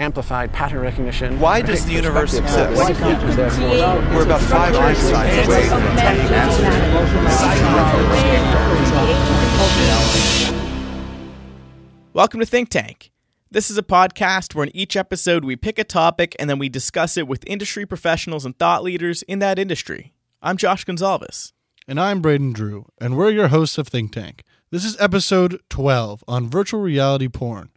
amplified pattern recognition. Why does the universe exist? We're about five Einsteins away from the answer. Welcome to Think Tank. This is a podcast where in each episode we pick a topic and then we discuss it with industry professionals and thought leaders in that industry. I'm Josh Gonzalez. And I'm Braeden Drew, and we're your hosts of Think Tank. This is episode 12 on virtual reality porn.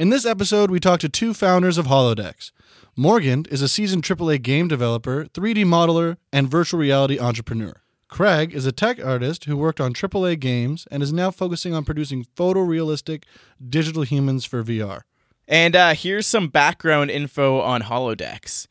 In this episode, we talk to two founders of Holodexxx. Morgan is a seasoned AAA game developer, 3D modeler, and virtual reality entrepreneur. Craig is a tech artist who worked on AAA games and is now focusing on producing photorealistic digital humans for VR. And uh, here's some background info on Holodexxx.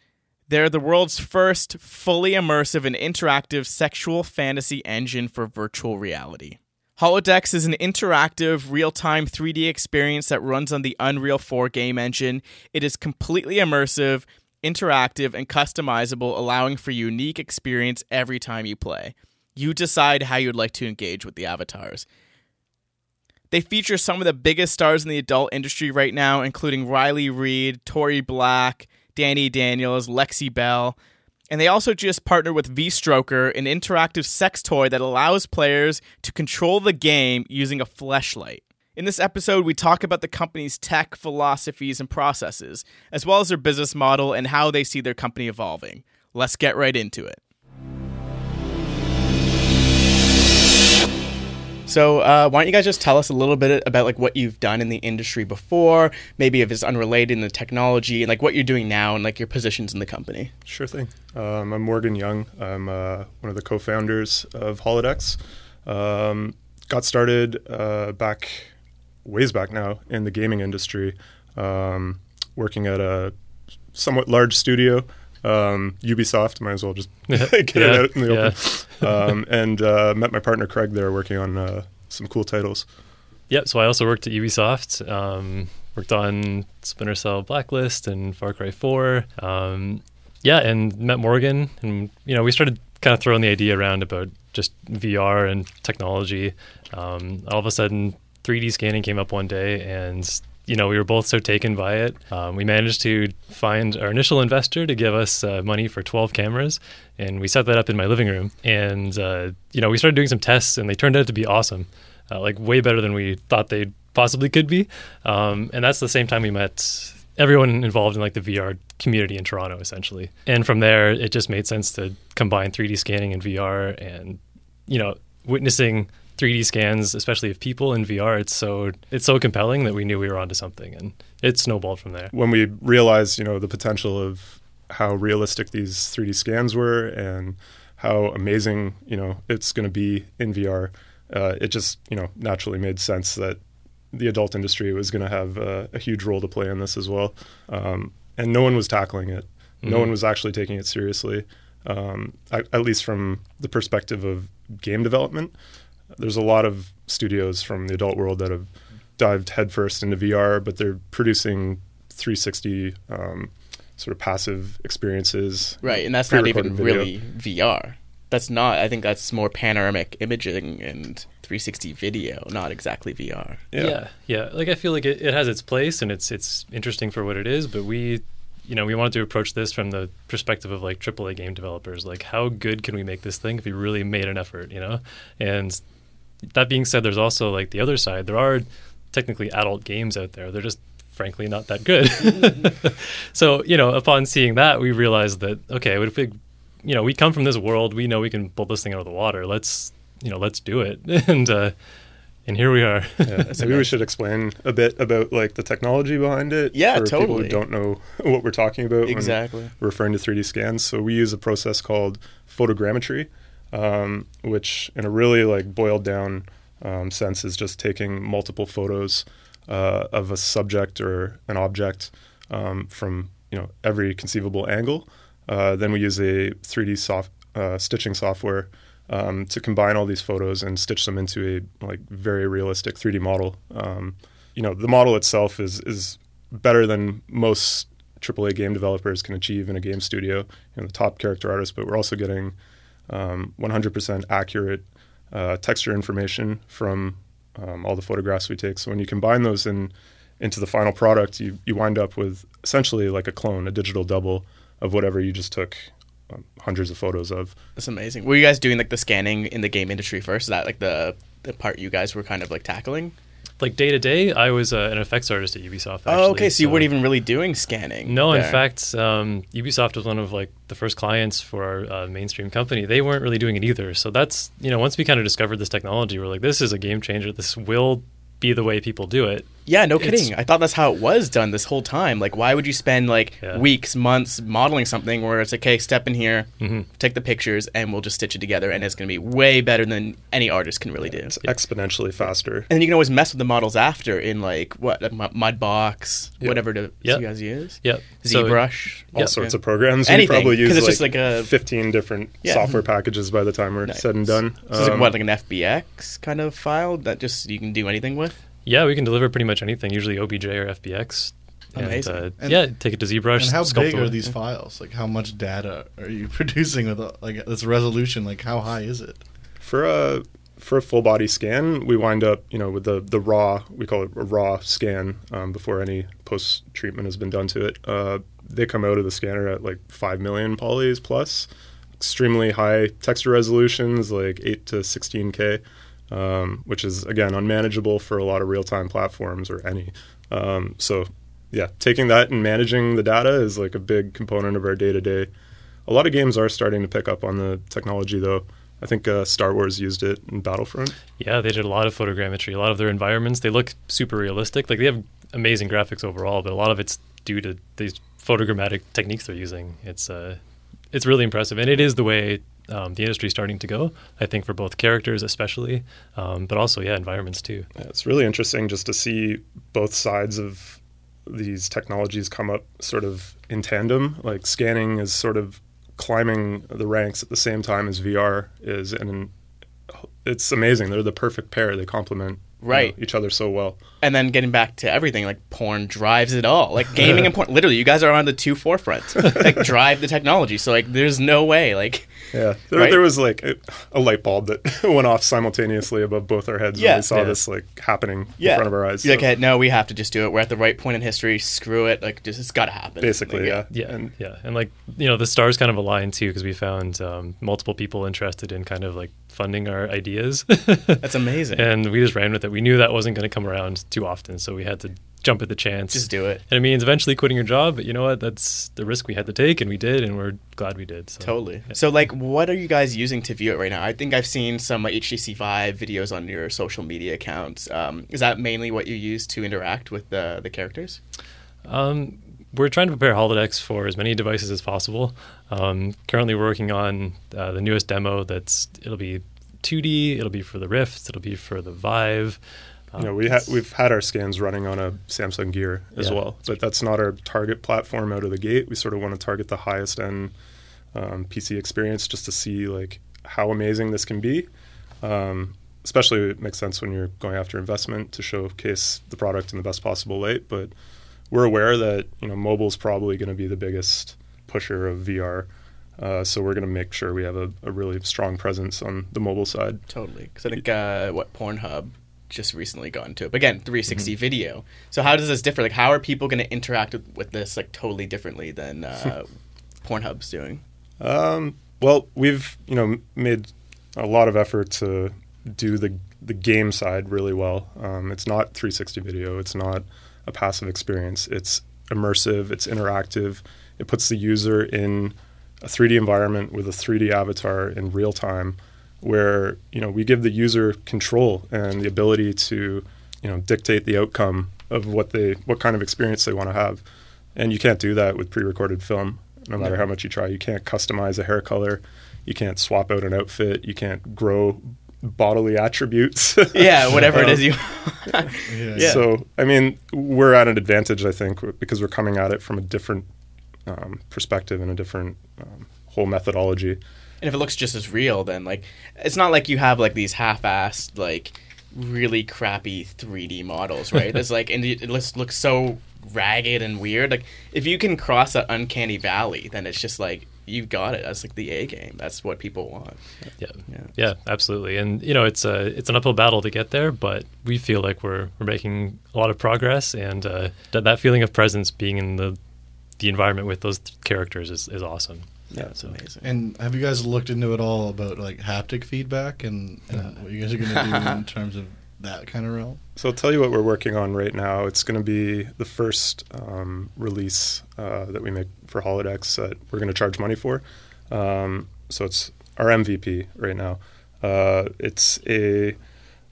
They're the world's first fully immersive and interactive sexual fantasy engine for virtual reality. Holodexxx is an interactive, real time 3D experience that runs on the Unreal 4 game engine. It is completely immersive, interactive, and customizable, allowing for unique experience every time you play. You decide how you'd like to engage with the avatars. They feature some of the biggest stars in the adult industry right now, including Riley Reid, Tori Black, Dani Daniels, Lexi Belle. And they also just partnered with V Stroker, an interactive sex toy that allows players to control the game using a fleshlight. In this episode, we talk about the company's tech, philosophies, and processes, as well as their business model and how they see their company evolving. Let's get right into it. So, uh, why don't you guys just tell us a little bit about like what you've done in the industry before, maybe if it's unrelated in the technology, and like what you're doing now, and like your positions in the company. Sure thing. Um, I'm Morgan Young. I'm uh, one of the co-founders of Holodexxx. Um, got started uh, back ways back now in the gaming industry, um, working at a somewhat large studio um, Ubisoft. Might as well just get yeah, it out in the open. Um, and uh, met my partner Craig there working on uh, some cool titles. Yep. so I also worked at Ubisoft. Um, worked on Splinter Cell Blacklist and Far Cry 4. Um, yeah, and met Morgan, and you know we started kind of throwing the idea around about just VR and technology. Um, all of a sudden, 3D scanning came up one day, and you know, we were both so taken by it. Um, we managed to find our initial investor to give us uh, money for 12 cameras, and we set that up in my living room. And, uh, you know, we started doing some tests, and they turned out to be awesome, uh, like way better than we thought they possibly could be. Um, and that's the same time we met everyone involved in like the VR community in Toronto, essentially. And from there, it just made sense to combine 3D scanning and VR and, you know, witnessing 3D scans, especially of people in VR, it's so it's so compelling that we knew we were onto something, and it snowballed from there. When we realized, you know, the potential of how realistic these 3D scans were and how amazing, you know, it's going to be in VR, uh, it just, you know, naturally made sense that the adult industry was going to have a, a, huge role to play in this as well. Um, and no one was tackling it. No mm-hmm. one was actually taking it seriously, um, at, at least from the perspective of game development there's a lot of studios from the adult world that have dived headfirst into VR, but they're producing 360 um, sort of passive experiences. Right, and that's not even video. really VR. That's not. I think that's more panoramic imaging and 360 video, not exactly VR. Yeah, yeah. yeah. Like I feel like it, it has its place and it's it's interesting for what it is, but we you know, we wanted to approach this from the perspective of like AAA game developers. Like, how good can we make this thing if we really made an effort, you know? And that being said, there's also like the other side. There are technically adult games out there. They're just frankly not that good. so, you know, upon seeing that, we realized that okay, if we, you know, we come from this world, we know we can pull this thing out of the water. Let's, you know, let's do it. and uh, and here we are. yeah, maybe we should explain a bit about like the technology behind it. Yeah, for totally. People who don't know what we're talking about. Exactly. referring to 3D scans. So we use a process called photogrammetry um, which in a really like boiled down um, sense is just taking multiple photos uh, of a subject or an object um, from you know every conceivable angle. Uh, then we use a 3D soft uh, stitching software um, to combine all these photos and stitch them into a like very realistic 3D model. Um, you know, the model itself is is better than most AAA game developers can achieve in a game studio. You know, the top character artists, but we're also getting um, 100% accurate uh, texture information from um, all the photographs we take. So when you combine those in into the final product, you you wind up with essentially like a clone, a digital double of whatever you just took um, hundreds of photos of. That's amazing. Were you guys doing like the scanning in the game industry first? Is that like the the part you guys were kind of like tackling? Like day to day, I was uh, an effects artist at Ubisoft. Actually, oh, okay. So, you weren't even really doing scanning. No, in fact, um, Ubisoft was one of like the first clients for our uh, mainstream company. They weren't really doing it either. So that's you know once we kind of discovered this technology, we're like, this is a game changer. This will be the way people do it. Yeah, no kidding. I thought that's how it was done this whole time. Like, why would you spend like Yeah. weeks, months modeling something where it's like, okay, step in here, Mhm. take the pictures, and we'll just stitch it together, and it's going to be way better than any artist can really do. It's exponentially faster. And then you can always mess with the models after in like what like, Mu- Mudbox, Yeah. whatever to, Yep. you guys use. Yep. ZBrush. all Yep. sorts Yeah. of programs. Anything, we probably use it's like, just like a- 15 different Yeah. software packages by the time we're Nice. said and done. So it's like Um, what, like an FBX kind of file that just you can do anything with. Yeah, we can deliver pretty much anything. Usually OBJ or FBX. Amazing. And, uh, And- yeah, take it to ZBrush. And how sculpt big away. are these files? Like, how much data are you producing with like this resolution? Like, how high is it? for a for a full body scan, we wind up, you know, with the the raw. We call it a raw scan um, before any post treatment has been done to it. Uh, they come out of the scanner at like five million polys plus, extremely high texture resolutions, like eight to sixteen k, um, which is again unmanageable for a lot of real time platforms or any. Um, so, yeah, taking that and managing the data is like a big component of our day to day. A lot of games are starting to pick up on the technology, though. I think uh, Star Wars used it in Battlefront. Yeah, they did a lot of photogrammetry. A lot of their environments, they look super realistic. Like they have amazing graphics overall, but a lot of it's due to these photogrammatic techniques they're using. It's uh, it's really impressive, and it is the way um, the industry is starting to go. I think for both characters, especially, um, but also yeah, environments too. Yeah, it's really interesting just to see both sides of these technologies come up sort of in tandem. Like scanning is sort of climbing the ranks at the same time as VR is, and it's amazing. They're the perfect pair. They complement you know, Right. each other so well. And then getting back to everything, like porn drives it all. Like gaming and porn, literally, you guys are on the two forefronts. like drive the technology. So like, there's no way. Like, Yeah, there, Right? there was like a, a light bulb that went off simultaneously above both our heads Yeah. when we saw Yeah. this like happening yeah, in front of our eyes. You're like, So hey, no, we have to just do it. We're at the right point in history. Screw it. Like, just it's got to happen. basically, Like, yeah, Yeah, And yeah, and like you know, the stars kind of aligned too because we found um, multiple people interested in kind of like funding our ideas. That's amazing. and we just ran with it. We knew that wasn't going to come around too often, so we had to jump at the chance. Just do it. And it means eventually quitting your job, but you know what? That's the risk we had to take, and we did, and we're glad we did. So. Totally. So, like, what are you guys using to view it right now? I think I've seen some like, HTC Vive videos on your social media accounts. Um, is that mainly what you use to interact with the the characters? Um, we're trying to prepare Holodexxx for as many devices as possible. Um, currently, we're working on uh, the newest demo. That's it'll be 2D. It'll be for the Rift. It'll be for the Vive. you know, Um, we ha- we've had our scans running on a Samsung Gear as Yeah. well, but that's not our target platform out of the gate. We sort of want to target the highest end um, PC experience just to see like how amazing this can be. Um, especially it makes sense when you're going after investment to showcase the product in the best possible light. But we're aware that you know mobile is probably going to be the biggest pusher of VR. Uh, so we're going to make sure we have a, a really strong presence on the mobile side. Totally. Because I think uh, what Pornhub just recently got into it. But again, 360 Mm-hmm. video. So how does this differ? Like, how are people going to interact with, with this like totally differently than uh, Pornhub's doing? Um, well, we've you know made a lot of effort to do the the game side really well. Um, it's not 360 video. It's not a passive experience. It's immersive. It's interactive. It puts the user in a 3D environment with a 3D avatar in real time, where you know we give the user control and the ability to you know dictate the outcome of what they what kind of experience they want to have. And you can't do that with pre-recorded film. No matter how much you try, you can't customize a hair color. You can't swap out an outfit. You can't grow bodily attributes. Yeah, whatever it is you. Yeah. Yeah. So, I mean, we're at an advantage, I think, because we're coming at it from a different um, perspective and a different um, whole methodology. And if it looks just as real, then like it's not like you have like these half-assed like really crappy 3D models, right? It's like and it looks looks so ragged and weird. Like if you can cross that uncanny valley, then it's just like you got it. That's like the A game. That's what people want. Yeah. Yeah. yeah, absolutely. And you know, it's a it's an uphill battle to get there, but we feel like we're we're making a lot of progress, and uh, that that feeling of presence, being in the the environment with those characters, is is awesome. Yeah, it's amazing. And have you guys looked into it all about like haptic feedback and, and what you guys are going to do in terms of that kind of realm? So I'll tell you what we're working on right now. It's going to be the first um, release uh, that we make for Holodexxx that we're going to charge money for. Um, so it's our MVP right now. Uh, it's a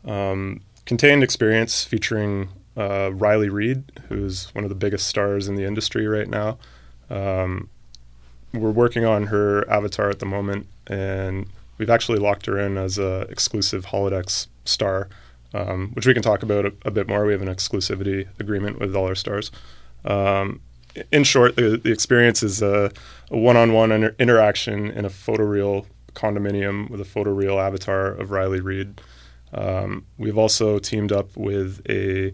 um, contained experience featuring uh, Riley Reid, who's one of the biggest stars in the industry right now. Um, we're working on her avatar at the moment, and we've actually locked her in as a exclusive Holodexxx star, um, which we can talk about a, a, bit more. We have an exclusivity agreement with all our stars. Um, in short, the, the experience is a, a one-on-one inter- interaction in a photoreal condominium with a photoreal avatar of Riley Reid. Um, we've also teamed up with a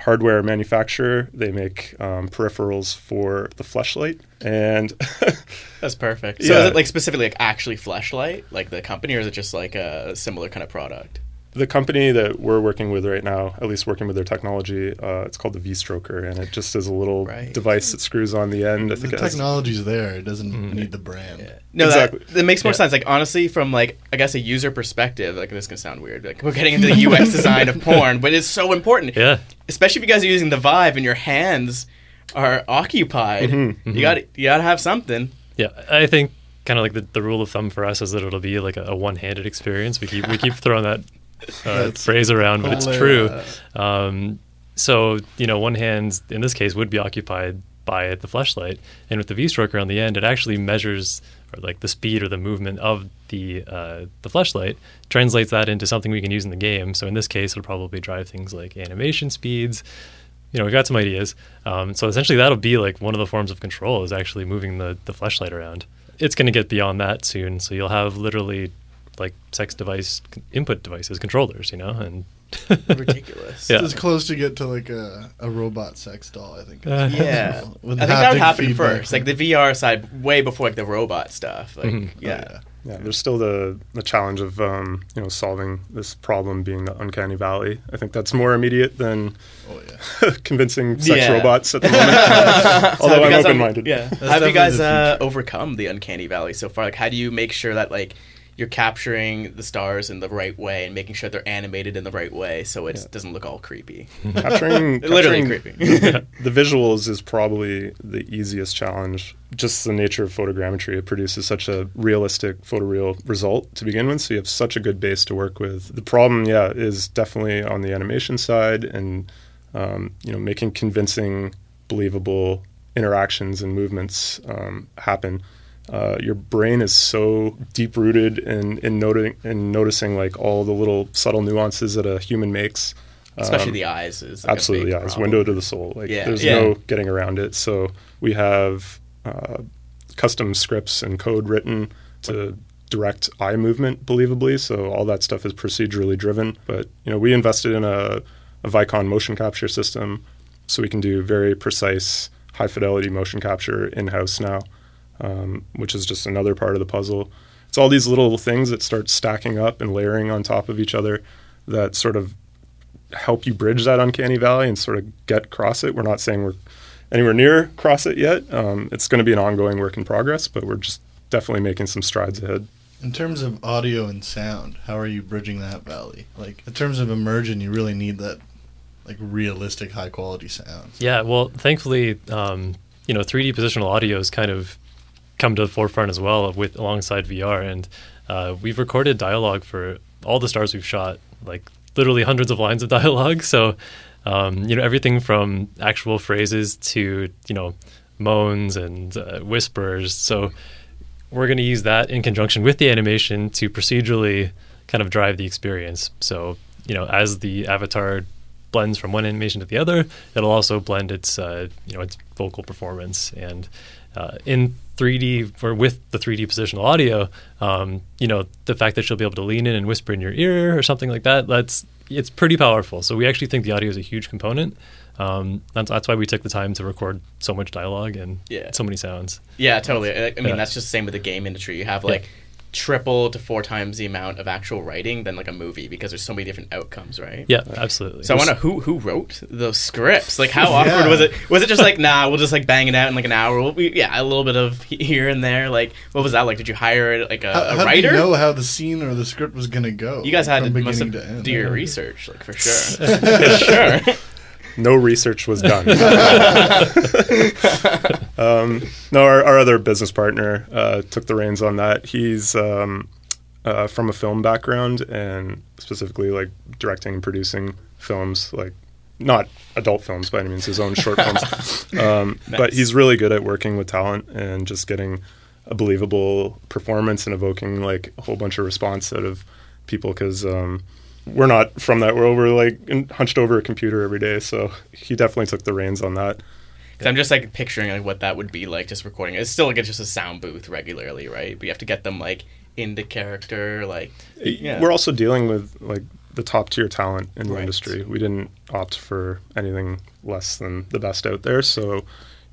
hardware manufacturer. They make um, peripherals for the fleshlight, and that's perfect. So Yeah. is it like specifically like actually fleshlight, like the company, or is it just like a similar kind of product? The company that we're working with right now, at least working with their technology, uh, it's called the V Stroker, and it just is a little Right. device that screws on the end. I The think it has- technology's there. It doesn't need the brand. No, Exactly. that, that makes more Yeah. sense. Like honestly, from like I guess a user perspective, like this can sound weird. Like we're getting into the UX design of porn, but it's so important. Yeah, especially if you guys are using the Vive and your hands are occupied. Mm-hmm, You got you got to have something. yeah. I think kind of like the, the rule of thumb for us is that it'll be like a, a one-handed experience. We keep we keep throwing that uh, phrase around, but it's true. Um, so you know, one hand in this case would be occupied by the fleshlight, and with the V-stroker on the end, it actually measures or like the speed or the movement of the uh, the fleshlight, translates that into something we can use in the game. So in this case, it'll probably drive things like animation speeds. You know, we've got some ideas. Um, so essentially, that'll be like one of the forms of control is actually moving the the fleshlight around. It's going to get beyond that soon. So you'll have literally like sex device input devices, controllers. You know, and Ridiculous. Yeah. It's as close to get to like a, a robot sex doll, I think. Uh, Yeah, I think that would happen feedback. first, like the VR side, way before like the robot stuff. Like, Mhm. yeah. Yeah, there's still the the challenge of um, you know solving this problem being the uncanny valley. I think that's more immediate than Oh yeah. convincing sex Yeah. robots at the moment. Although have you I'm guys, open minded. yeah. How have you definitely guys the uh, overcome the uncanny valley so far? Like, how do you make sure that like you're capturing the stars in the right way and making sure they're animated in the right way so it Yeah. doesn't look all creepy? capturing, Literally creepy. the visuals is probably the easiest challenge. Just the nature of photogrammetry, it produces such a realistic photoreal result to begin with. So you have such a good base to work with. The problem, yeah, is definitely on the animation side and um, you know making convincing, believable interactions and movements um, happen. Uh, your brain is so deep rooted in in noting in noticing like all the little subtle nuances that a human makes. Especially Um, the eyes is like, absolutely big yeah it's problem. window to the soul like Yeah, there's yeah. no getting around it so we have uh, custom scripts and code written to direct eye movement believably so all that stuff is procedurally driven but you know we invested in a, a vicon motion capture system so we can do very precise high fidelity motion capture in-house now um, which is just another part of the puzzle it's all these little things that start stacking up and layering on top of each other that sort of help you bridge that uncanny valley and sort of get across it. We're not saying we're anywhere near cross it yet. Um, it's going to be an ongoing work in progress, but we're just definitely making some strides ahead. In terms of audio and sound, how are you bridging that valley? Like in terms of immersion, you really need that like realistic, high quality sound. Yeah, well, thankfully, um, you know, 3D positional audio is kind of come to the forefront as well with alongside VR, and uh, we've recorded dialogue for all the stars we've shot, like literally hundreds of lines of dialogue. So, um, you know, everything from actual phrases to you know moans and uh, whispers. So, we're going to use that in conjunction with the animation to procedurally kind of drive the experience. So, you know, as the avatar blends from one animation to the other, it'll also blend its, uh, you know, its vocal performance. And uh, in 3D or with the 3D positional audio, um, you know, the fact that she'll be able to lean in and whisper in your ear or something like that, that's it's pretty powerful. So we actually think the audio is a huge component. Um, that's, that's why we took the time to record so much dialogue and Yeah. so many sounds. Yeah, totally. I I mean, Yeah. that's just the same with the game industry. You have like triple to four times the amount of actual writing than like a movie because there's so many different outcomes, right? Yeah, absolutely. So I wonder who who wrote those scripts. Like, how awkward was it? Was it just like, nah, we'll just like bang it out in like an hour? We'll, we, yeah, a little bit of here and there. Like, what was that like? Did you hire like a, How, a how did you writer? know how the scene or the script was gonna go? you guys had to must have to end. do your research, like for sure, for sure. No research was done. um, no, our, our other business partner uh, took the reins on that. He's um, uh, from a film background and specifically like directing and producing films, like not adult films by any means, his own short films. Um, But he's really good at working with talent and just getting a believable performance and evoking like a whole bunch of response out of people because um, we're not from that world. We're like hunched over a computer every day. So he definitely took the reins on that. 'Cause I'm just like picturing like what that would be like just recording. It's still like it's just a sound booth regularly, right? But you have to get them like into character, like yeah. We're also dealing with like the top tier talent in the Right. industry. We didn't opt for anything less than the best out there. So,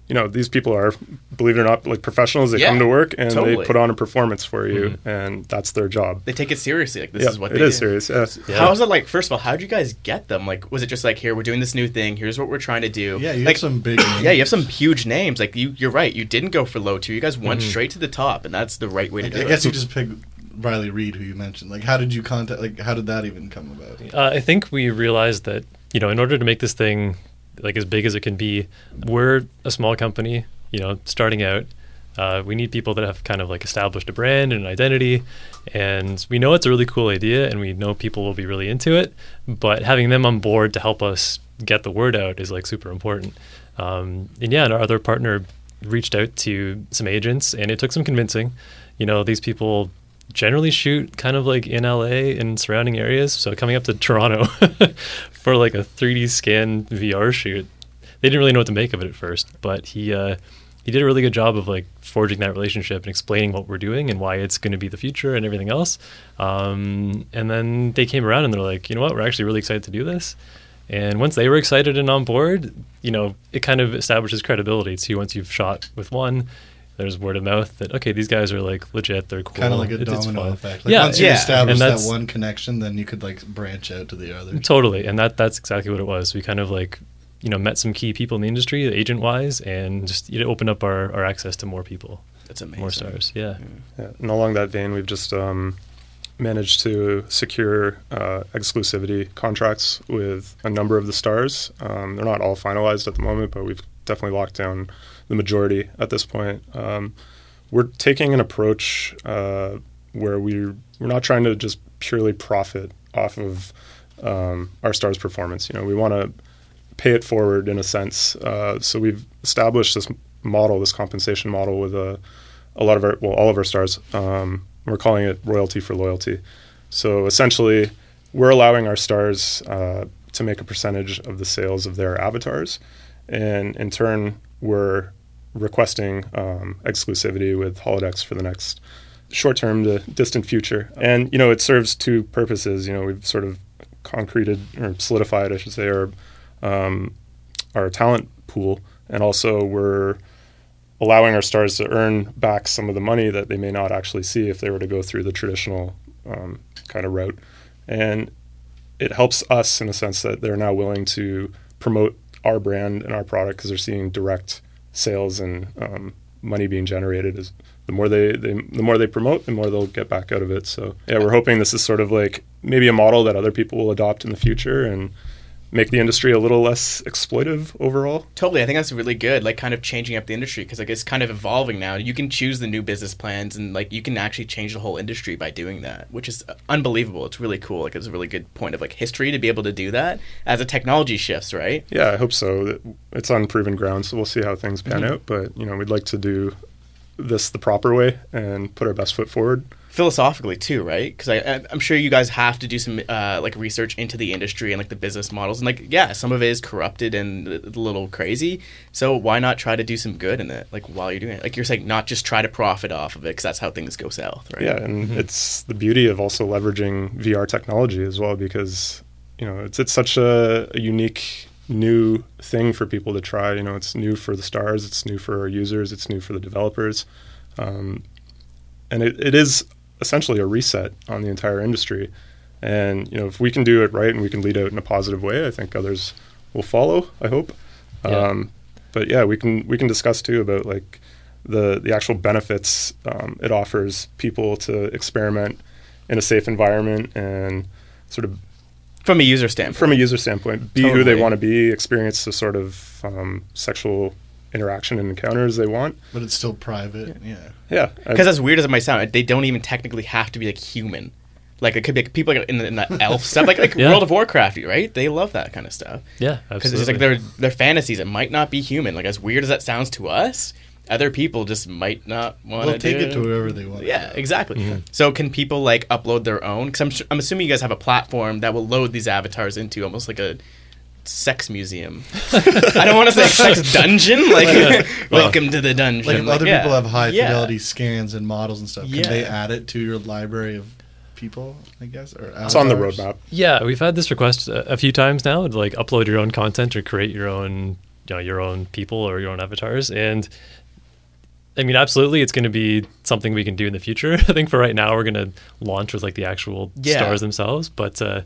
you know, these people are, believe it or not, like professionals. They Yeah, come to work and totally. they put on a performance for you, and that's their job. they take it seriously. Like this yeah, is what it they is do. serious. Yeah. Yeah. How was it like? First of all, how did you guys get them? Like, was it just like here we're doing this new thing? Here's what we're trying to do. Yeah, you like have some big. Names. yeah, you have some huge names. Like you, you're right. You didn't go for low tier. You guys went Mm-hmm. straight to the top, and that's the right way to I do guess it. I guess you just picked Riley Reid, who you mentioned. Like, how did you contact? Like, how did that even come about? Uh, I think we realized that you know, in order to make this thing like as big as it can be, we're a small company, you know, starting out. Uh, we need people that have kind of like established a brand and an identity, and we know it's a really cool idea, and we know people will be really into it. But having them on board to help us get the word out is like super important. Um, and yeah, and our other partner reached out to some agents, and it took some convincing. You know, these people generally shoot kind of like in LA and surrounding areas. So coming up to Toronto for like a 3D scan VR shoot, they didn't really know what to make of it at first. But he uh, he did a really good job of like forging that relationship and explaining what we're doing and why it's going to be the future and everything else. Um, and then they came around and they're like, you know what, we're actually really excited to do this. And once they were excited and on board, you know, it kind of establishes credibility too. Once you've shot with one, there's word of mouth that okay, these guys are like legit, they're cool. Kind of like a It- domino effect. Like yeah, once you yeah. establish that one connection, then you could like branch out to the other. Totally, and that that's exactly what it was. We kind of like you know met some key people in the industry, agent wise, and just it opened up our, our access to more people, That's amazing. more stars. Yeah, Yeah, and along that vein, we've just um, managed to secure uh, exclusivity contracts with a number of the stars. Um, they're not all finalized at the moment, but we've definitely locked down the majority at this point. Um, we're taking an approach uh, where we we're not trying to just purely profit off of um, our stars' performance. You know, we want to pay it forward in a sense. Uh, so we've established this model, this compensation model, with a a lot of our well, all of our stars. Um, we're calling it royalty for loyalty. So essentially, we're allowing our stars uh, to make a percentage of the sales of their avatars, and in turn, we're requesting um, exclusivity with Holodexxx for the next short-term to distant future. And you know, it serves two purposes. You know, we've sort of concreted or solidified, I should say, our um, our talent pool, and also we're allowing our stars to earn back some of the money that they may not actually see if they were to go through the traditional um, kind of route. And it helps us in a sense that they're now willing to promote our brand and our product because they're seeing direct sales and um, money being generated. is the more they, they the more they promote, the more they'll get back out of it. So yeah, we're hoping this is sort of like maybe a model that other people will adopt in the future and make the industry a little less exploitive overall. Totally, I think that's really good. Like, kind of changing up the industry because like it's kind of evolving now. You can choose the new business plans, and like you can actually change the whole industry by doing that, which is unbelievable. It's really cool. Like, it's a really good point of like history to be able to do that as a technology shifts, right? Yeah, I hope so. It's on proven ground, so we'll see how things pan Mhm. out. But you know, we'd like to do this the proper way and put our best foot forward. Philosophically too, right? Because I, I'm sure you guys have to do some uh, like research into the industry and like the business models, and like yeah, some of it is corrupted and a little crazy. So why not try to do some good in it? Like while you're doing it, like you're saying, not just try to profit off of it because that's how things go south, right? Yeah, and it's the beauty of also leveraging VR technology as well because you know it's it's such a, a unique new thing for people to try. You know, it's new for the stars, it's new for our users, it's new for the developers, um, and it, it is essentially a reset on the entire industry. And you know, if we can do it right and we can lead out in a positive way, I think others will follow. I hope. Yeah. Um, but yeah, we can we can discuss too about like the the actual benefits um, it offers people to experiment in a safe environment and sort of From a user standpoint. from a user standpoint, be who they want to be, experience the sort of um, sexual interaction and encounters they want. But it's still private. Yeah. Yeah, I- Because as weird as it might sound, they don't even technically have to be like human. Like it could be like, people like in the, in the elf stuff, like like Yeah. World of Warcraft, right? They love that kind of stuff Yeah, because absolutely. it's like their their fantasies. It might not be human. Like as weird as that sounds to us, other people just might not want to take it to wherever they want. Yeah, exactly. Mm-hmm. So can people like upload their own? Because I'm su- I'm assuming you guys have a platform that will load these avatars into almost like a sex museum. I don't want to say sex dungeon. Like welcome to the dungeon. Like if other yeah. people have high Yeah. fidelity scans and models and stuff, can they add it to your library of people? I guess or it's on the roadmap. Yeah, we've had this request a, a few times now to like upload your own content or create your own, you know, your own people or your own avatars. And I mean, absolutely, it's going to be something we can do in the future. I think for right now, we're going to launch with like the actual Yeah. stars themselves. But uh,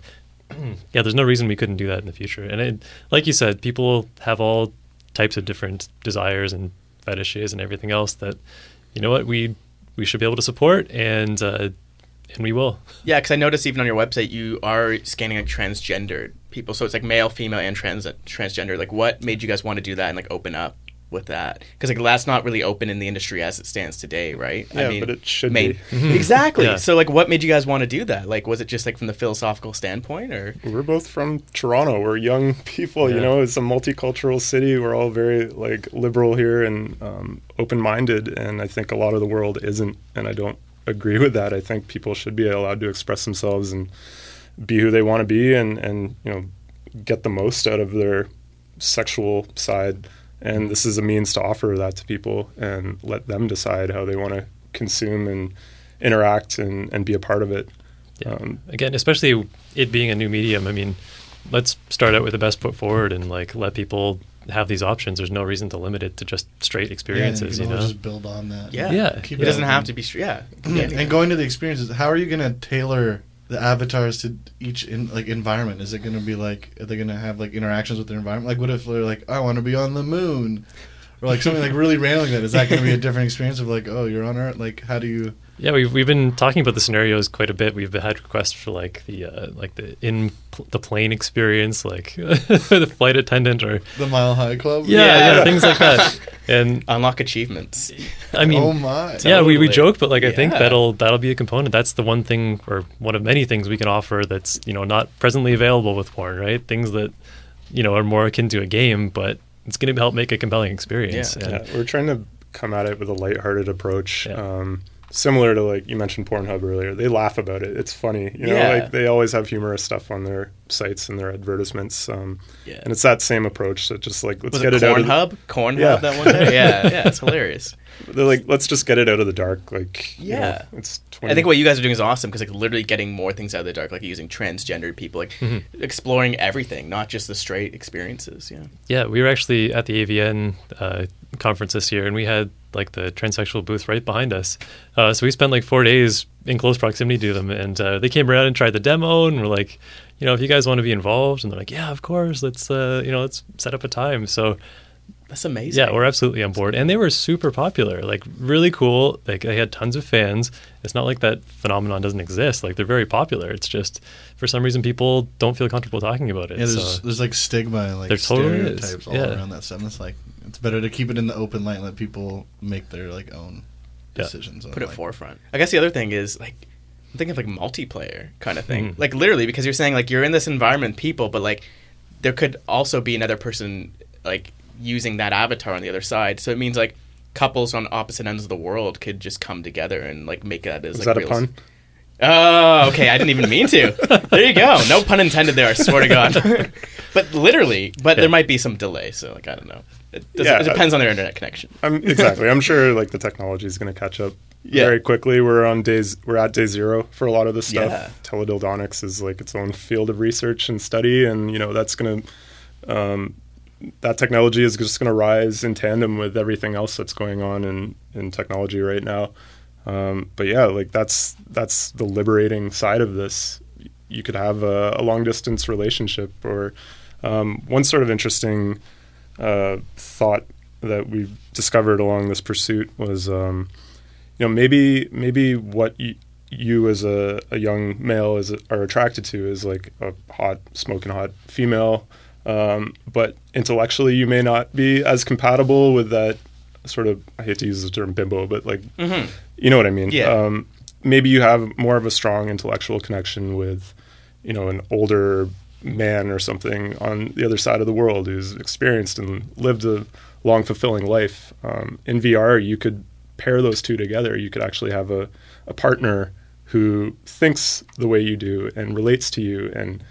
yeah, there's no reason we couldn't do that in the future. And it, like you said, people have all types of different desires and fetishes and everything else that you know what we we should be able to support and uh, and we will. Yeah, because I noticed even on your website you are scanning like transgendered people, so it's like male, female, and trans transgender. Like, what made you guys want to do that and like open up with that? Because like that's not really open in the industry as it stands today, right? Yeah, but it should made- be. exactly. Yeah. So like, what made you guys want to do that? Like, was it just like from the philosophical standpoint, or We're both from Toronto. We're young people. You know, it's a multicultural city. We're all very like liberal here and um, open-minded, and I think a lot of the world isn't. And I don't agree with that. I think people should be allowed to express themselves and be who they want to be, and and you know, get the most out of their sexual side. And this is a means to offer that to people and let them decide how they want to consume and interact and, and be a part of it. Yeah. Um, Again, especially it being a new medium. I mean, let's start out with the best foot forward and like let people have these options. There's no reason to limit it to just straight Yeah, experiences. you you know, just build on that. yeah, Yeah. Keep it doesn't open. have to be. str- Yeah, And going to the experiences, how are you going to tailor the avatars to each in, like environment? Is it going to be like are they going to have like interactions with their environment? Like what if they're like I want to be on the moon, or like something like really random like that? Is that going to be a different experience of like oh you're on Earth? Like how do you? yeah, we've we've been talking about the scenarios quite a bit. We've had requests for like the uh, like the in pl- the plane experience, like the flight attendant, or The Mile High Club. yeah, Yeah. yeah, things like that. And unlock achievements. I mean, oh my. yeah, we, we joke, but like I think that'll that'll be a component. That's the one thing or one of many things we can offer that's you know not presently available with porn, right? Things that you know are more akin to a game, but it's going to help make a compelling experience. Yeah. Yeah, we're trying to come at it with a lighthearted approach. Yeah. Um, similar to like you mentioned Pornhub earlier. They laugh about it. It's funny. You know, Yeah. like they always have humorous stuff on their sites and their advertisements. Um, Yeah. and it's that same approach that just like let's Was get it it, out of the, Cornhub? Cornhub Yeah. that one day? Yeah, yeah, it's hilarious. they're like let's just get it out of the dark. Like you know, Yeah. it's 20, I think what you guys are doing is awesome because like literally getting more things out of the dark, like using transgendered people, like exploring everything, not just the straight experiences. Yeah. Yeah, we were actually at the AVN uh, conference this year, and we had like the transsexual booth right behind us. Uh, so we spent like four days in close proximity to them, and uh, they came around and tried the demo, and we're like, you know, if you guys want to be involved, and they're like, yeah, of course, let's, uh, you know, let's set up a time. So That's amazing. yeah, we're absolutely on board, and they were super popular, like really cool. Like they had tons of fans. It's not like that phenomenon doesn't exist. Like they're very popular. It's just for some reason people don't feel comfortable talking about it. Yeah, there's so. there's like stigma and like There totally is, stereotypes all yeah. around that stuff. And it's like it's better to keep it in the open light and let people make their like own Yeah. decisions. on, put it like, forefront. I guess the other thing is like I'm thinking of like multiplayer kind of thing. Mhm. Like literally because you're saying like you're in this environment, people, but like there could also be another person like using that avatar on the other side. So it means like couples on opposite ends of the world could just come together and like make that as is like that a real- pun? Oh, okay. I didn't even mean to. There you go. No pun intended there. I swear to God. but literally, but there might be some delay. So like I don't know. It, does, Yeah, it depends on their internet connection. I'm exactly. I'm sure like the technology is going to catch up Yeah. very quickly. We're on days. We're at day zero for a lot of this stuff. Yeah. Teledildonics is like its own field of research and study, and you know that's going to um, that technology is just going to rise in tandem with everything else that's going on in, in technology right now. Um, but yeah, like that's that's the liberating side of this. You could have a, a long distance relationship, or um, one sort of interesting uh, thought that we discovered along this pursuit was, um, you know, maybe maybe what you, you as a, a young male is are attracted to is like a hot, smoking hot female, um, but intellectually you may not be as compatible with that sort of. I hate to use the term bimbo, but like, you know what I mean. Yeah. Um, maybe you have more of a strong intellectual connection with, you know, an older man or something on the other side of the world who's experienced and lived a long, fulfilling life. Um, in VR, you could pair those two together. You could actually have a, a partner who thinks the way you do and relates to you and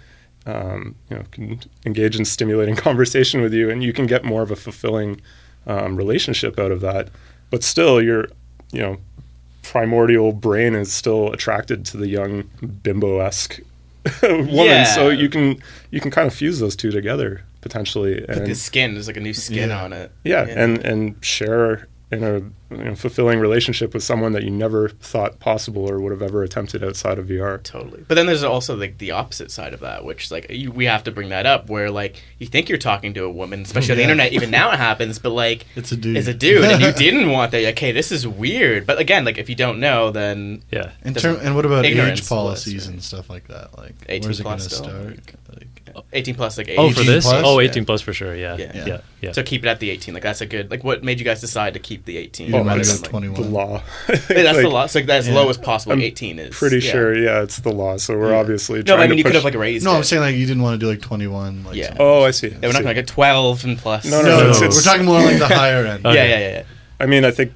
um, you know can engage in stimulating conversation with you, and you can get more of a fulfilling um, relationship out of that. But still, your you know primordial brain is still attracted to the young bimbo esque woman. Yeah. So you can you can kind of fuse those two together potentially, Put and the skin, there's like a new skin Yeah. on it. yeah, and and share in a you know, fulfilling relationship with someone that you never thought possible or would have ever attempted outside of VR. Totally. But then there's also like the opposite side of that, which like you, we have to bring that up, where like you think you're talking to a woman, especially on the internet. Even now it happens, but like It's a dude. It's a dude, and you didn't want that. Okay, this is weird. But again, like if you don't know, then Yeah. In Doesn't- term, and what about age policies bliss, right? and stuff like that? Like, where's it going to still. start? Like, 18 plus, like 18. Oh, 18 for this? plus? Oh, Yeah. 18 plus for sure. Yeah. Yeah. Yeah. Yeah. Yeah. So keep it at the 18. Like that's a good. Like what made you guys decide to keep the 18? Oh, that's Like- 21. The law. Yeah, that's the law. So like, as Yeah. low as possible. I'm 18 is Pretty yeah. sure, yeah, it's the law. So we're Yeah. obviously No, trying I mean to you push. could have like raised. No, it. I'm saying like you didn't want to do like 21. Like Yeah. something. oh, I see. Yeah, we're not gonna get 12 and plus. No, No, no, no, it's- we're it's- talking more like the higher end. Yeah, Okay. yeah, yeah, yeah. I mean, I think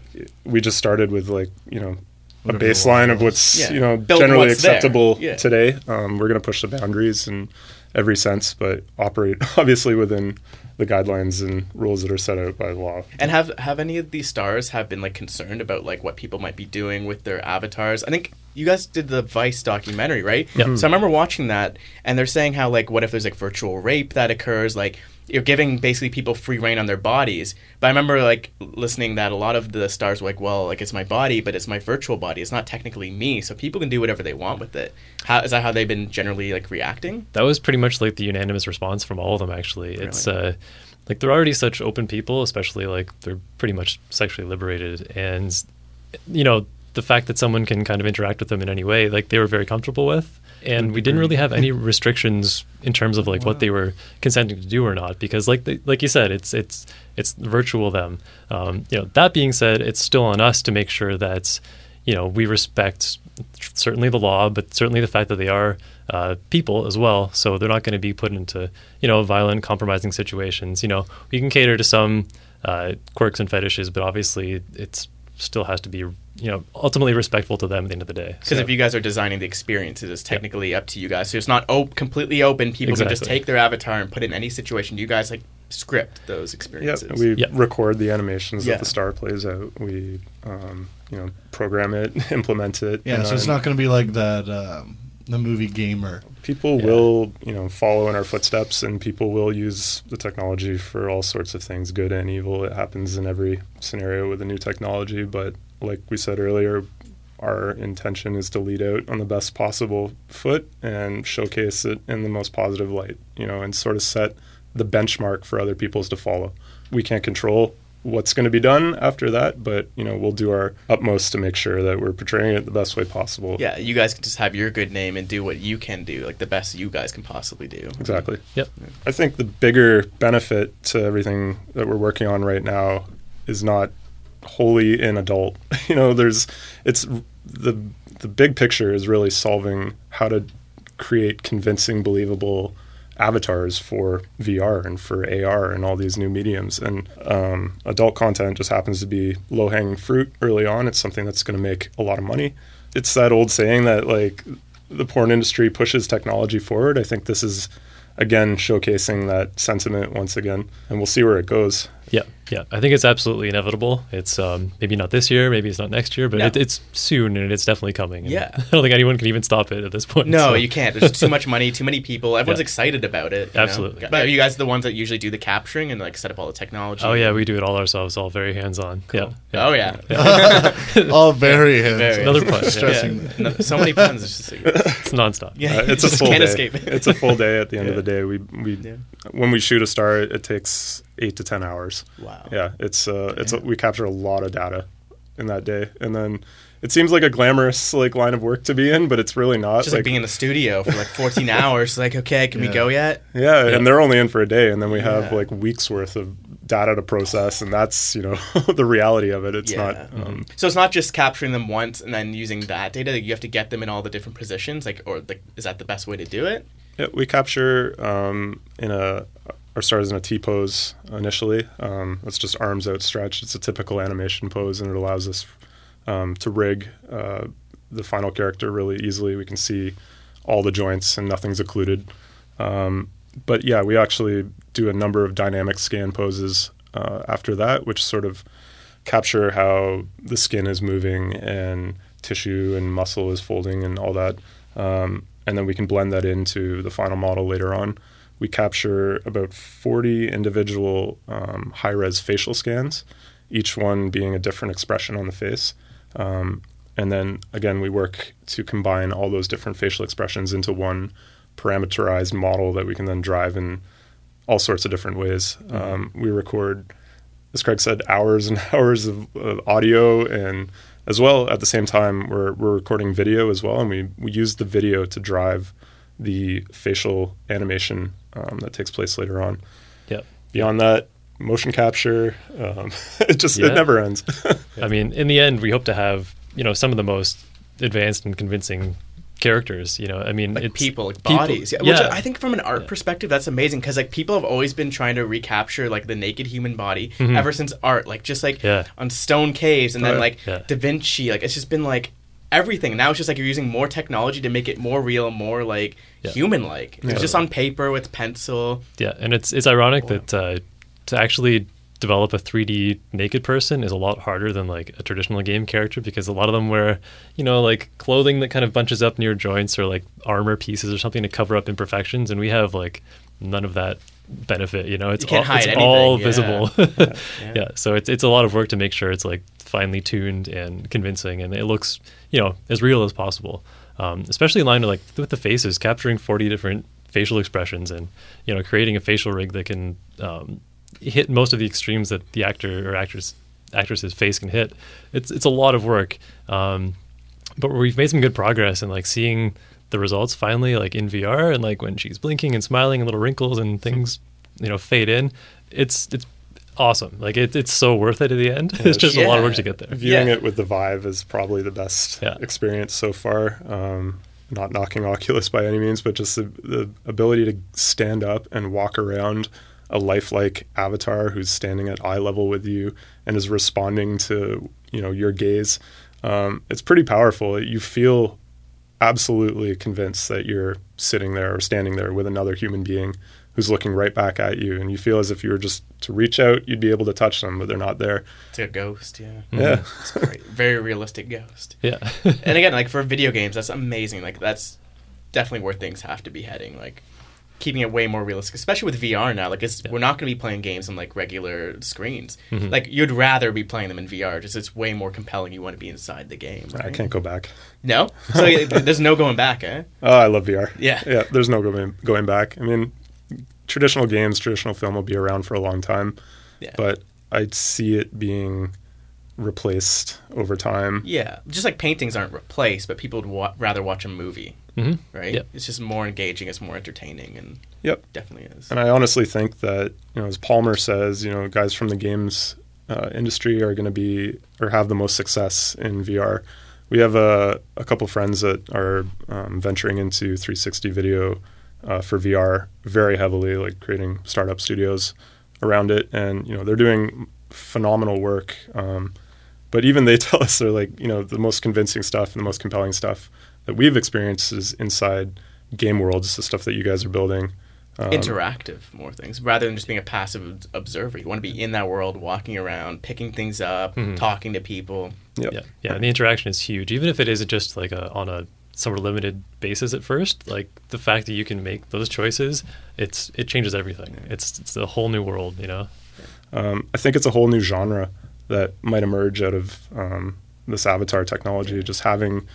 we just started with like you know a baseline of what's Yeah. you know Build generally acceptable Yeah. today. Um, we're going to push the boundaries in every sense, but operate obviously within the guidelines and rules that are set out by the law. And have have any of these stars have been like concerned about like what people might be doing with their avatars? I think you guys did the Vice documentary, right? Yep. So I remember watching that, and they're saying how like what if there's like virtual rape that occurs? Like you're giving basically people free reign on their bodies. But I remember like listening that a lot of the stars were like, well, like it's my body, but it's my virtual body. It's not technically me, so people can do whatever they want with it. How is that how they've been generally like reacting? that was pretty much like the unanimous response from all of them actually it's uh like they're already such open people especially like they're pretty much sexually liberated and you know the fact that someone can kind of interact with them in any way like they were very comfortable with. And we didn't really have any restrictions in terms of like what they were consenting to do or not because like the, like you said it's it's it's virtual them. Um, you know that being said it's still on us to make sure that you know we respect certainly the law but certainly the fact that they are uh, people as well. So they're not going to be put into you know violent compromising situations. You know we can cater to some uh, quirks and fetishes but obviously it's still has to be you know ultimately respectful to them at the end of the day Because So- if you guys are designing the experiences, it's technically up to you guys. So it's not op- completely open. People can just take their avatar and put it in any situation. You guys like script those Yeah, experiences. we Yep. record the animations Yeah. that the star plays out. We um, you know program it, implement it. Yeah, so know, it's not going to be like that um, the movie Gamer. People Yeah. will, you know, follow in our footsteps, and people will use the technology for all sorts of things, good and evil. It happens in every scenario with a new technology. But like we said earlier, our intention is to lead out on the best possible foot and showcase it in the most positive light, you know, and sort of set the benchmark for other people's to follow. We can't control what's going to be done after that, but you know, we'll do our utmost to make sure that we're portraying it the best way possible. yeah, you guys can just have your good name and do what you can do, like the best you guys can possibly do. Exactly. Yep. I think the bigger benefit to everything that we're working on right now is not wholly in adult. You know, there's it's the the big picture is really solving how to create convincing, believable avatars for VR and for AR and all these new mediums. And um, adult content just happens to be low hanging fruit early on. It's something that's going to make a lot of money. It's that old saying that like the porn industry pushes technology forward. I think this is again showcasing that sentiment once again, and we'll see where it goes. Yep. Yeah, I think it's absolutely inevitable. It's um, maybe not this year, maybe it's not next year, but No. it, it's soon and it's definitely coming. Yeah. I don't think anyone can even stop it at this point. No, so- you can't. There's too much money, too many people. Everyone's Yeah. excited about it. you know? Absolutely. But are you guys the ones that usually do the capturing and like set up all the technology? Oh yeah, we do it all ourselves, all very hands on. Yeah. Oh yeah. All very hands. Very. Another pun. Stressing Yeah. No, so many puns. It's just It's nonstop. yeah, Uh, it's a just full can't day. escape it's a full day. At the end of the day, we we Yeah. when we shoot a star, it, it takes eight to ten hours. Wow. Yeah, it's uh, it's a, we capture a lot of data in that day, and then it seems like a glamorous like line of work to be in, but it's really not. Just like, being in the studio for like 14 hours. Like, okay, can we go yet? yeah, and they're only in for a day, and then we have Yeah. like weeks worth of data to process, and that's you know the reality of it. It's Yeah. not. Um, So it's not just capturing them once and then using that data. Like, you have to get them in all the different positions. Like, or like, is that the best way to do it? Yeah, we capture um, in a our stars in a T pose initially. Um, it's just arms outstretched. It's a typical animation pose, and it allows us um, to rig uh, the final character really easily. We can see all the joints, and nothing's occluded. Um, but yeah, we actually do a number of dynamic scan poses uh, after that, which sort of capture how the skin is moving and tissue and muscle is folding and all that. Um, and then we can blend that into the final model later on. We capture about 40 individual um, high res facial scans, each one being a different expression on the face. Um, and then again, we work to combine all those different facial expressions into one parameterized model that we can then drive in all sorts of different ways. Um, we record, as Craig said, hours and hours of, of audio, and as well at the same time we're we're recording video as well, and we we use the video to drive the facial animation um, that takes place later on. Yep. Beyond that, motion capture, um, it just Yeah. it never ends. I mean, in the end, we hope to have you know some of the most advanced and convincing characters. You know, I mean, like it's people, like people- bodies. Yeah, Which I think from an art perspective, that's amazing because like people have always been trying to recapture like the naked human body ever since art, like just like Mm-hmm. Yeah. on stone caves and then like Yeah. Da Vinci. Like it's just been like everything. Now it's just like you're using more technology to make it more real, more like Yeah. human like. It's just on paper with pencil. Yeah, and it's it's ironic that uh, to actually develop a 3D naked person is a lot harder than like a traditional game character because a lot of them wear, you know, like clothing that kind of bunches up near joints or like armor pieces or something to cover up imperfections, and we have like none of that benefit. You know, it's You all, it's all yeah. visible. Yeah. yeah. so it's it's a lot of work to make sure it's like finely tuned and convincing, and it looks you know as real as possible. Um, especially in line with like with the faces, capturing forty different facial expressions, and you know creating a facial rig that can um, hit most of the extremes that the actor or actress actress's face can hit. It's it's a lot of work, um, but we've made some good progress and like seeing the results finally like in VR and like when she's blinking and smiling and little wrinkles and things you know fade in. It's it's awesome. Like it, it's so worth it at the end. it's just a lot of work to get there. Viewing Yeah. it with the Vive is probably the best Yeah. experience so far. Um, not knocking Oculus by any means, but just the, the ability to stand up and walk around a lifelike avatar who's standing at eye level with you and is responding to you know your gaze. Um, it's pretty powerful. You feel absolutely convinced that you're sitting there or standing there with another human being who's looking right back at you, and you feel as if you were just to reach out, you'd be able to touch them, but they're not there. It's like a ghost. Yeah, Yeah. it's great. Very realistic ghost. Yeah. and again, like for video games, that's amazing. Like that's definitely where things have to be heading. Like keeping it way more realistic, especially with VR now. Like it's, we're not going to be playing games on like regular screens. Mm-hmm. Like you'd rather be playing them in VR, just it's way more compelling. You want to be inside the game. Right? I can't go back. No, so there's no going back, eh? Oh, I love VR. Yeah. yeah. There's no going going back. I mean, traditional games, traditional film will be around for a long time, Yeah. but I'd see it being replaced over time. Yeah, just like paintings aren't replaced, but people would wa- rather watch a movie, hmm right? Yep. It's just more engaging, it's more entertaining, and Yep. definitely is. And I honestly think that, you know, as Palmer says, you know, guys from the games uh, industry are going to be or have the most success in VR. We have a, a couple friends that are um, venturing into 360 video uh, for VR very heavily, like creating startup studios around it. And, you know, they're doing phenomenal work. Um, but even they tell us they're like, you know, the most convincing stuff and the most compelling stuff that we've experienced is inside game worlds, the stuff that you guys are building. Um, interactive more things rather than just being a passive observer. You want to be in that world, walking around, picking things up, talking to people. Yep. Yeah, yeah, and the interaction is huge. Even if it isn't just like a on a somewhat limited basis at first, like the fact that you can make those choices, it's it changes everything. It's it's a whole new world, you know. Um, I think it's a whole new genre that might emerge out of um, this avatar technology, just having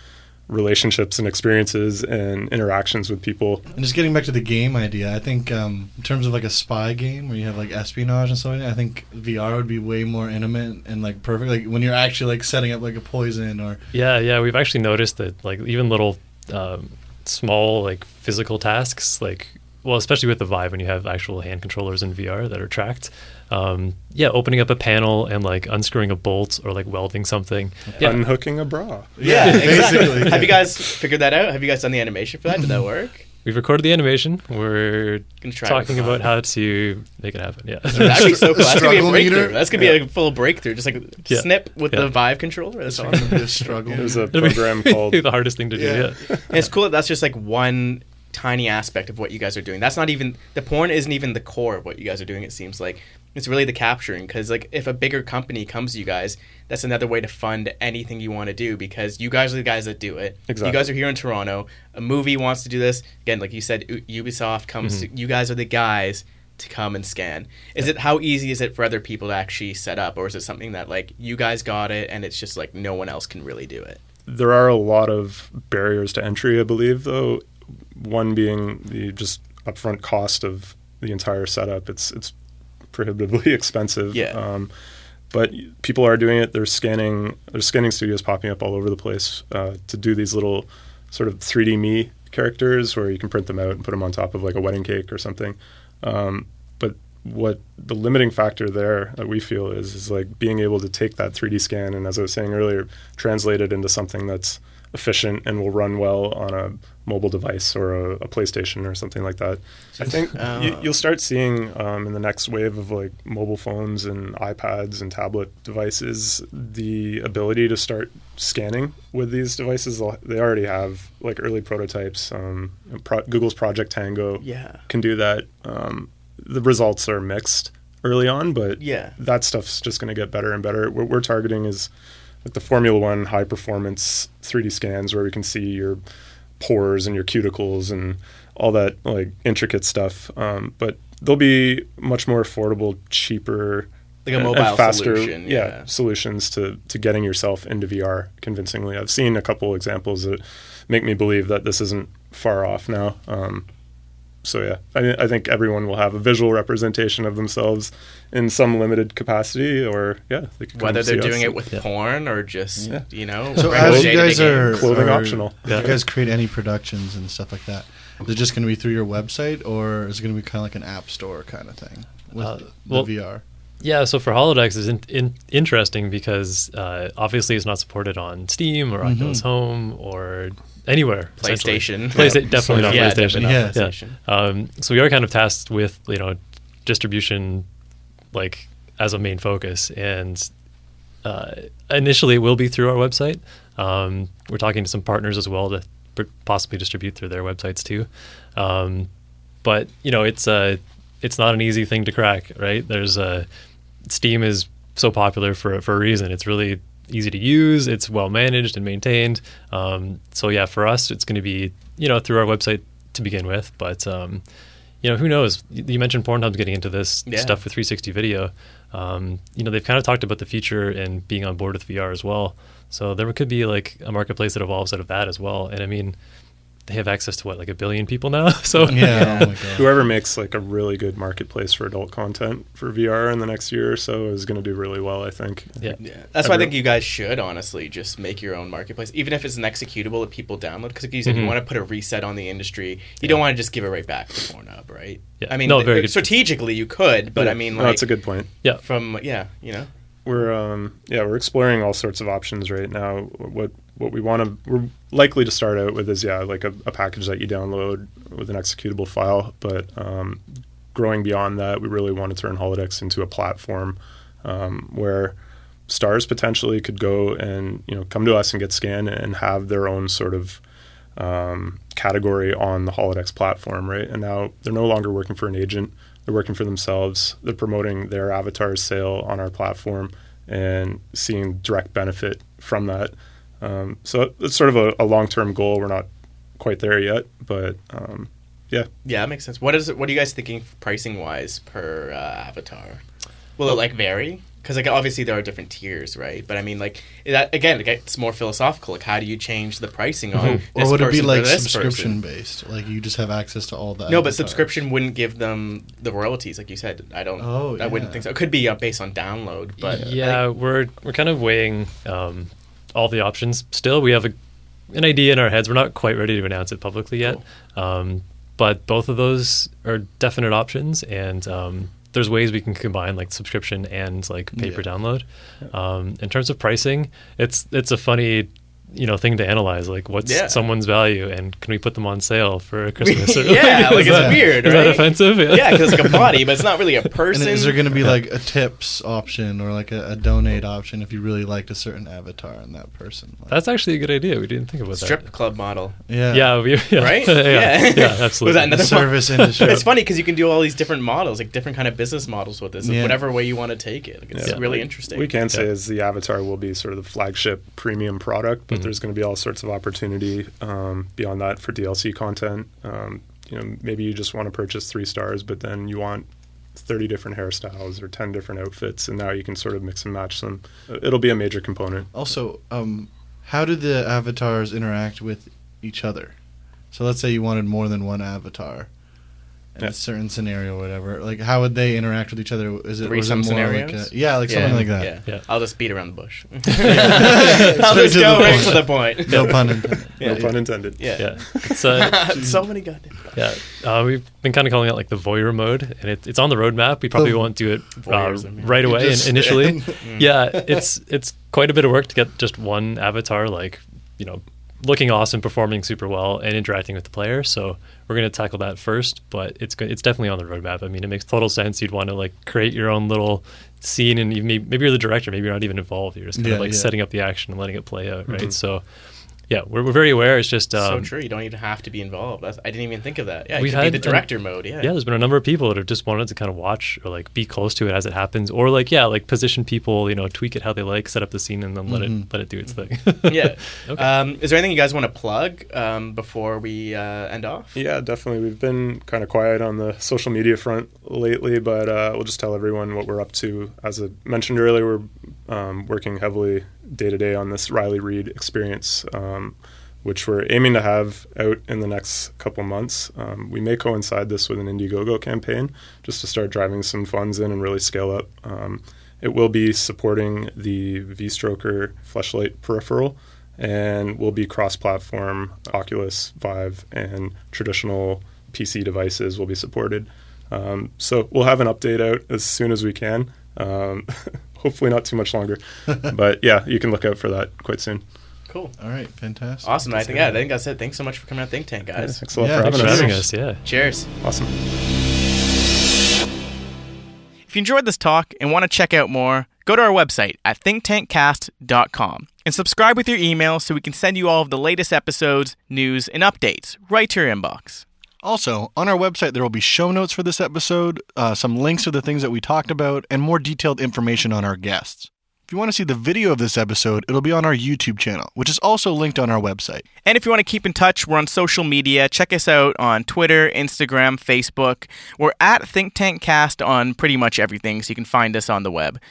relationships and experiences and interactions with people. And just getting back to the game idea, I think um, in terms of like a spy game where you have like espionage and stuff, like that, I think VR would be way more intimate and like perfect. Like when you're actually like setting up like a poison or Yeah, yeah, we've actually noticed that like even little um, small like physical tasks, like well, especially with the Vive when you have actual hand controllers in VR that are tracked. Um, yeah, opening up a panel and like unscrewing a bolt or like welding something. Yeah, Unhooking a bra. Yeah, exactly. basically. Have you guys figured that out? Have you guys done the animation for that? Did that work? we've recorded the animation. We're Gonna try talking about how to make it happen. Yeah. That'd be so cool. That's gonna be a Struggle breakthrough. meter? That's gonna be a full breakthrough. Just like Yeah. snip with Yeah. the Vive controller. That's it's awesome. be a struggle. There's a It'll be program called the hardest thing to do. Yeah. Yeah. And it's cool that that's just like one tiny aspect of what you guys are doing. That's not even the porn isn't even the core of what you guys are doing. It seems like it's really the capturing because like if a bigger company comes to you guys, that's another way to fund anything you want to do because you guys are the guys that do it. Exactly. You guys are here in Toronto. A movie wants to do this again, like you said. U- Ubisoft comes. Mm-hmm. to You guys are the guys to come and scan. Is it how easy is it for other people to actually set up, or is it something that like you guys got it and it's just like no one else can really do it? there are a lot of barriers to entry, I believe, though. One being the just upfront cost of the entire setup. It's it's prohibitively expensive. Yeah. Um, but people are doing it. There's scanning. There's scanning studios popping up all over the place uh, to do these little sort of 3D me characters where you can print them out and put them on top of like a wedding cake or something. Um, but what the limiting factor there that we feel is is like being able to take that 3D scan and as I was saying earlier, translate it into something that's efficient and will run well on a mobile device or a, a PlayStation or something like that. I think Oh. you, you'll start seeing um, in the next wave of like mobile phones and iPads and tablet devices the ability to start scanning with these devices. They already have like early prototypes. Um, Pro- Google's Project Tango Yeah. can do that. Um, the results are mixed early on, but Yeah. that stuff's just going to get better and better. What we're targeting is like the Formula One high performance 3D scans where we can see your pores and your cuticles and all that like intricate stuff. Um, but they'll be much more affordable, cheaper, Like a mobile faster, solution, yeah. solutions to to getting yourself into VR convincingly. I've seen a couple examples that make me believe that this isn't far off now. Um, so yeah, I, I think everyone will have a visual representation of themselves in some limited capacity, or yeah, they could whether they're doing us. it with porn or just Yeah. you know. So as you guys are. Clothing are- optional. if you guys create any productions and stuff like that, is it just going to be through your website or is it going to be kind of like an app store kind of thing with Uh, the VR? Yeah, so for Holodexxx is in, in, interesting because uh, obviously it's not supported on Steam or Oculus Home or anywhere. essentially. PlayStation. PlayStation, definitely not Yeah, PlayStation. definitely not Yeah. PlayStation. Um, so we are kind of tasked with you know distribution, like as a main focus, and uh, initially it will be through our website. Um, we're talking to some partners as well to p- possibly distribute through their websites too. Um, but you know, it's uh, it's not an easy thing to crack, right? There's a Steam is so popular for for a reason. It's really easy to use. It's well managed and maintained. Um, so yeah, for us, it's going to be you know through our website to begin with. But um, you know, who knows? You mentioned Pornhub's getting into this Yeah. stuff with 360 video. Um, you know, they've kind of talked about the future and being on board with VR as well. So there could be like a marketplace that evolves out of that as well. And I mean, they have access to what like a billion people now. So Yeah. oh my god. Whoever makes like a really good marketplace for adult content for VR in the next year or so is going to do really well. I think. yeah. Yeah, that's why I think you guys should honestly just make your own marketplace, even if it's an executable that people download. Because like you said, you Mhm. want to put a reset on the industry. You don't want to just give it right back to Pornhub, right? Yeah. I mean, No, th- very good. strategically you could, but Yeah. I mean, No, that's a good point. Yeah. from yeah, you know, We're um, yeah, we're exploring all sorts of options right now. What what we want to we're likely to start out with is yeah, like a, a package that you download with an executable file. But um, growing beyond that, we really want to turn Holodexxx into a platform um, where stars potentially could go and you know come to us and get scanned and have their own sort of um, category on the Holodexxx platform, right? And now they're no longer working for an agent; they're working for themselves. They're promoting their avatar sale on our platform and seeing direct benefit from that. Um, so it's sort of a, a long-term goal. We're not quite there yet, but um, yeah. Yeah, that makes sense. What is it? What are you guys thinking pricing wise per uh, avatar? Will it like vary? Because like obviously there are different tiers, right? But I mean, like that again, it gets more philosophical. Like, how do you change the pricing on? Or this would it be like subscription person? based? Like you just have access to all that? No, but subscription wouldn't give them the royalties, like you said. I don't. Oh, I wouldn't think so. It could be uh, based on download, but yeah, we're we're kind of weighing um, all the options. Still, we have a, an idea in our heads. We're not quite ready to announce it publicly yet, um, but both of those are definite options, and um, there's ways we can combine like subscription and like pay per Yeah. download. Um, in terms of pricing, it's it's a funny. You know, thing to analyze. Like, what's Yeah. someone's value, and can we put them on sale for Christmas? Or, Yeah, like, is it's that- weird, Is that right? offensive? yeah, because it's like a body, but it's not really a person And person. is there going to be like a tips option or like a, a donate option if you really liked a certain avatar in that person? Like, That's actually a good idea. We didn't think about strip that. Strip club model? yeah, Yeah, we, yeah. Right? yeah, Yeah. yeah, absolutely. Was that another The service industry. It's funny because you can do all these different models, like different kind of business models with this, Yeah. whatever way you want to take it. Like, it's Yeah. really interesting. We can say Yeah. is the avatar will be sort of the flagship premium product, but. There's going to be all sorts of opportunity um, beyond that for DLC content. Um, you know, maybe you just want to purchase three stars, but then you want 30 different hairstyles or 10 different outfits, and now you can sort of mix and match them. Uh, It'll be a major component. Also, um, how do the avatars interact with each other? So let's say you wanted more than one avatar in Yeah. a certain scenario or whatever. Like, how would they interact with each other? Is it, was it Threesome more like scenarios? a, yeah, like yeah, something like that. Yeah. Yeah. I'll just beat around the bush. I'll just to go the right point. to the point. No pun intended. Yeah. No pun intended. Yeah. yeah. It's, so many goddamn. yeah. Uh, we've been kind of calling it like the voyeur mode, and it, it's on the roadmap. We probably The won't do it uh, right away just initially. Yeah, it's it's quite a bit of work to get just one avatar like you know looking awesome, performing super well, and interacting with the player. So we're going to tackle that first, but it's it's definitely on the roadmap. I mean, it makes total sense. You'd want to like create your own little scene, and you may, maybe you're the director, maybe you're not even involved. You're just kind Yeah, of like yeah. setting up the action and letting it play out, right? Mhm. So. Yeah, we're, we're very aware. It's just so um, true. You don't even have to be involved. That's, I didn't even think of that. Yeah, We've you be had the an- director mode. Yeah. yeah, there's been a number of people that have just wanted to kind of watch or like be close to it as it happens, or like yeah, like position people, you know, tweak it how they like, set up the scene, and then let Mhm. it let it do its thing. yeah. Okay. Um, is there anything you guys want to plug um, before we uh, end off? Yeah, definitely. We've been kind of quiet on the social media front lately, but uh, we'll just tell everyone what we're up to. As I mentioned earlier, we're um, working heavily day to day on this Riley Reid experience, um, which we're aiming to have out in the next couple months. Um, we may coincide this with an Indiegogo campaign just to start driving some funds in and really scale up. Um, it will be supporting the V Stroker fleshlight peripheral and will be cross platform Oculus, Vive, and traditional PC devices will be supported. Um, so we'll have an update out as soon as we can. Um, hopefully, not too much longer. but yeah, you can look out for that quite soon. Cool. All right, fantastic. Awesome. I think yeah, I think that's it. Thanks so much for coming on Think Tank, guys. Thanks a lot Yeah, for Thanks having for us. having us. Yeah. Cheers. Awesome. If you enjoyed this talk and want to check out more, go to our website at thinktankcast.com and subscribe with your email so we can send you all of the latest episodes, news, and updates right to your inbox. Also, on our website, there will be show notes for this episode, uh, some links to the things that we talked about, and more detailed information on our guests. If you want to see the video of this episode, it'll be on our YouTube channel, which is also linked on our website. And if you want to keep in touch, we're on social media. Check us out on Twitter, Instagram, Facebook. We're at Think Tank Cast on pretty much everything, so you can find us on the web.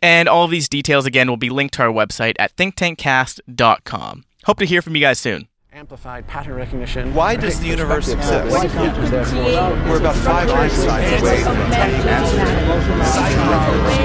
And all of these details, again, will be linked to our website at thinktankcast.com. Hope to hear from you guys soon. Amplified pattern recognition. Why does the universe exist? Why can't you We're about five light Einsteins away from. Sci-fi.